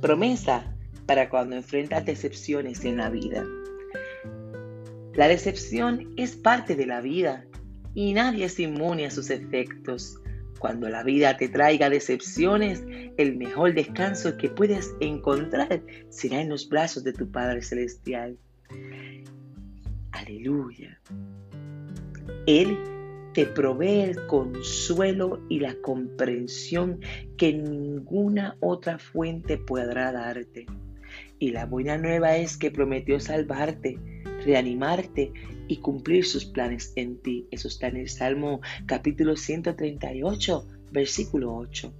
Promesa para cuando enfrentas decepciones en la vida. La decepción es parte de la vida y nadie es inmune a sus efectos. Cuando la vida te traiga decepciones, el mejor descanso que puedes encontrar será en los brazos de tu Padre Celestial. Aleluya. Él te provee el consuelo y la comprensión que ninguna otra fuente podrá darte. Y la buena nueva es que prometió salvarte, reanimarte y cumplir sus planes en ti. Eso está en el Salmo capítulo 138, versículo 8.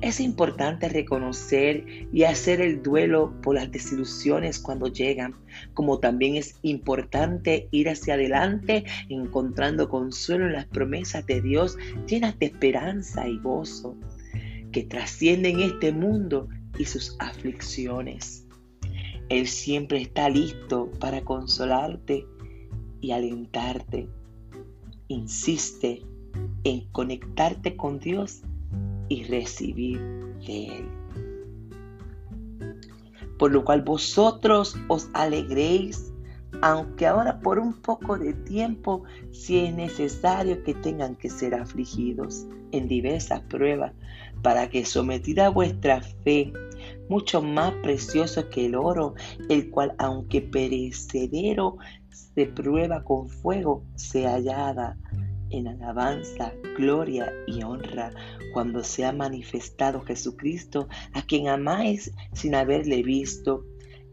Es importante reconocer y hacer el duelo por las desilusiones cuando llegan, como también es importante ir hacia adelante encontrando consuelo en las promesas de Dios llenas de esperanza y gozo que trascienden este mundo y sus aflicciones. Él siempre está listo para consolarte y alentarte. Insiste en conectarte con Dios y recibir de Él. Por lo cual vosotros os alegréis, aunque ahora por un poco de tiempo, si es necesario que tengan que ser afligidos en diversas pruebas, para que sometida vuestra fe, mucho más precioso que el oro, el cual aunque perecedero se prueba con fuego, se hallada en alabanza, gloria y honra cuando se ha manifestado Jesucristo, a quien amáis sin haberle visto,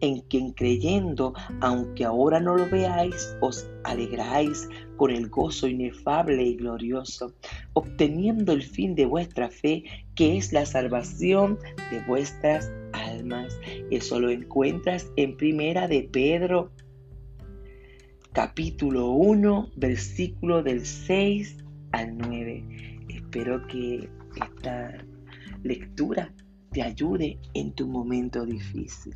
en quien creyendo, aunque ahora no lo veáis, os alegráis con el gozo inefable y glorioso, obteniendo el fin de vuestra fe, que es la salvación de vuestras almas. Eso lo encuentras en primera de Pedro capítulo 1, versículo del 6 al 9. Espero que esta lectura te ayude en tu momento difícil.